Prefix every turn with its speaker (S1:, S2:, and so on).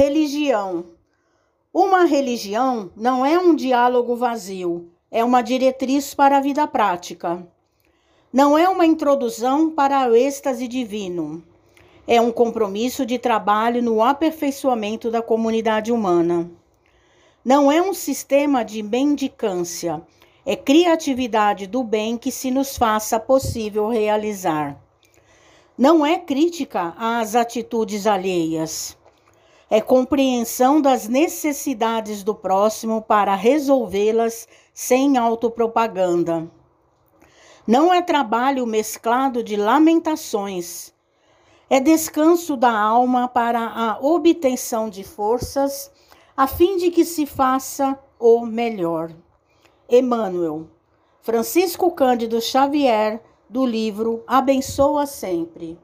S1: Religião. Uma religião não é um diálogo vazio, é uma diretriz para a vida prática. Não é uma introdução para o êxtase divino. É um compromisso de trabalho no aperfeiçoamento da comunidade humana. Não é um sistema de mendicância, é criatividade do bem que se nos faça possível realizar. Não é crítica às atitudes alheias, é compreensão das necessidades do próximo para resolvê-las sem autopropaganda. Não é trabalho mesclado de lamentações, é descanso da alma para a obtenção de forças, a fim de que se faça o melhor. Emmanuel, Francisco Cândido Xavier, do livro Abençoa Sempre.